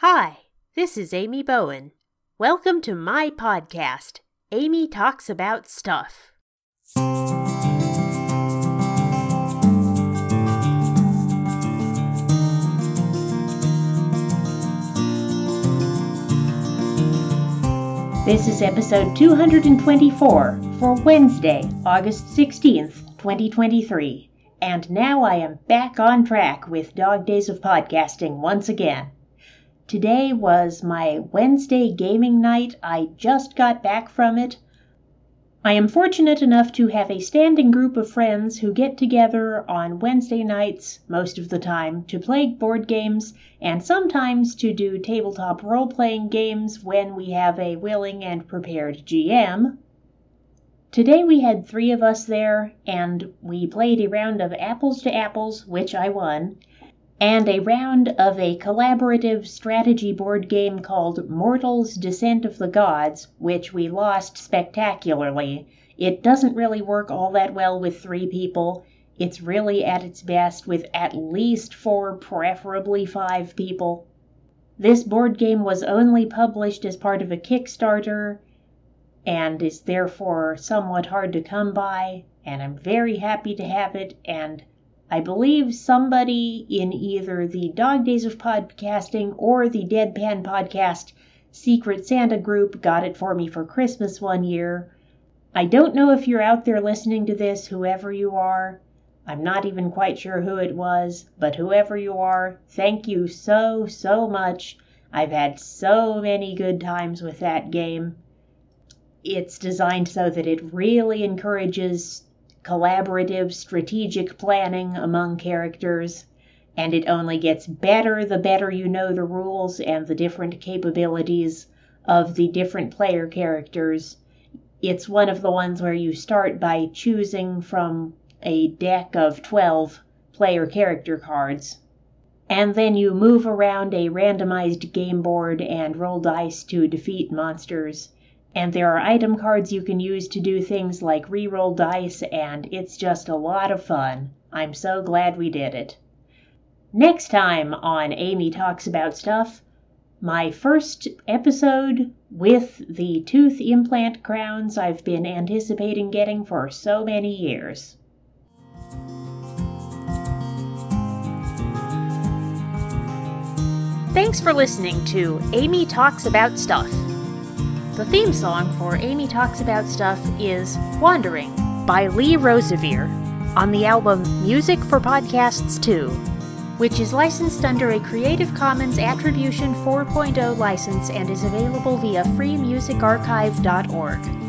Hi, this is Amy Bowen. Welcome to my podcast, Amy Talks About Stuff. This is episode 224 for Wednesday, August 16th, 2023. And now I am back on track with Dog Days of Podcasting once again. Today was my Wednesday gaming night. I just got back from it. I am fortunate enough to have a standing group of friends who get together on Wednesday nights, most of the time, to play board games and sometimes to do tabletop role playing games when we have a willing and prepared GM. Today we had three of us there, and we played a round of Apples to Apples, which I won, and a round of a collaborative strategy board game called Mortal's Descent of the Gods, which we lost spectacularly. It doesn't really work all that well with three people. It's really at its best with at least four, preferably five people. This board game was only published as part of a Kickstarter and is therefore somewhat hard to come by, and I'm very happy to have it and I believe somebody in either the Dog Days of Podcasting or the Deadpan Podcast Secret Santa group got it for me for Christmas one year. I don't know if you're out there listening to this, whoever you are. I'm not even quite sure who it was, but whoever you are, thank you so, so much. I've had so many good times with that game. It's designed so that it really encourages collaborative strategic planning among characters, and it only gets better the better you know the rules and the different capabilities of the different player characters. It's one of the ones where you start by choosing from a deck of 12 player character cards. And then you move around a randomized game board and roll dice to defeat monsters and there are item cards you can use to do things like re-roll dice, and it's just a lot of fun. I'm so glad we did it. Next time on Amy Talks About Stuff, my first episode with the tooth implant crowns I've been anticipating getting for so many years. Thanks for listening to Amy Talks About Stuff. The theme song for Amy Talks About Stuff is Wandering by Lee Rosevere on the album Music for Podcasts 2, which is licensed under a Creative Commons Attribution 4.0 license and is available via freemusicarchive.org.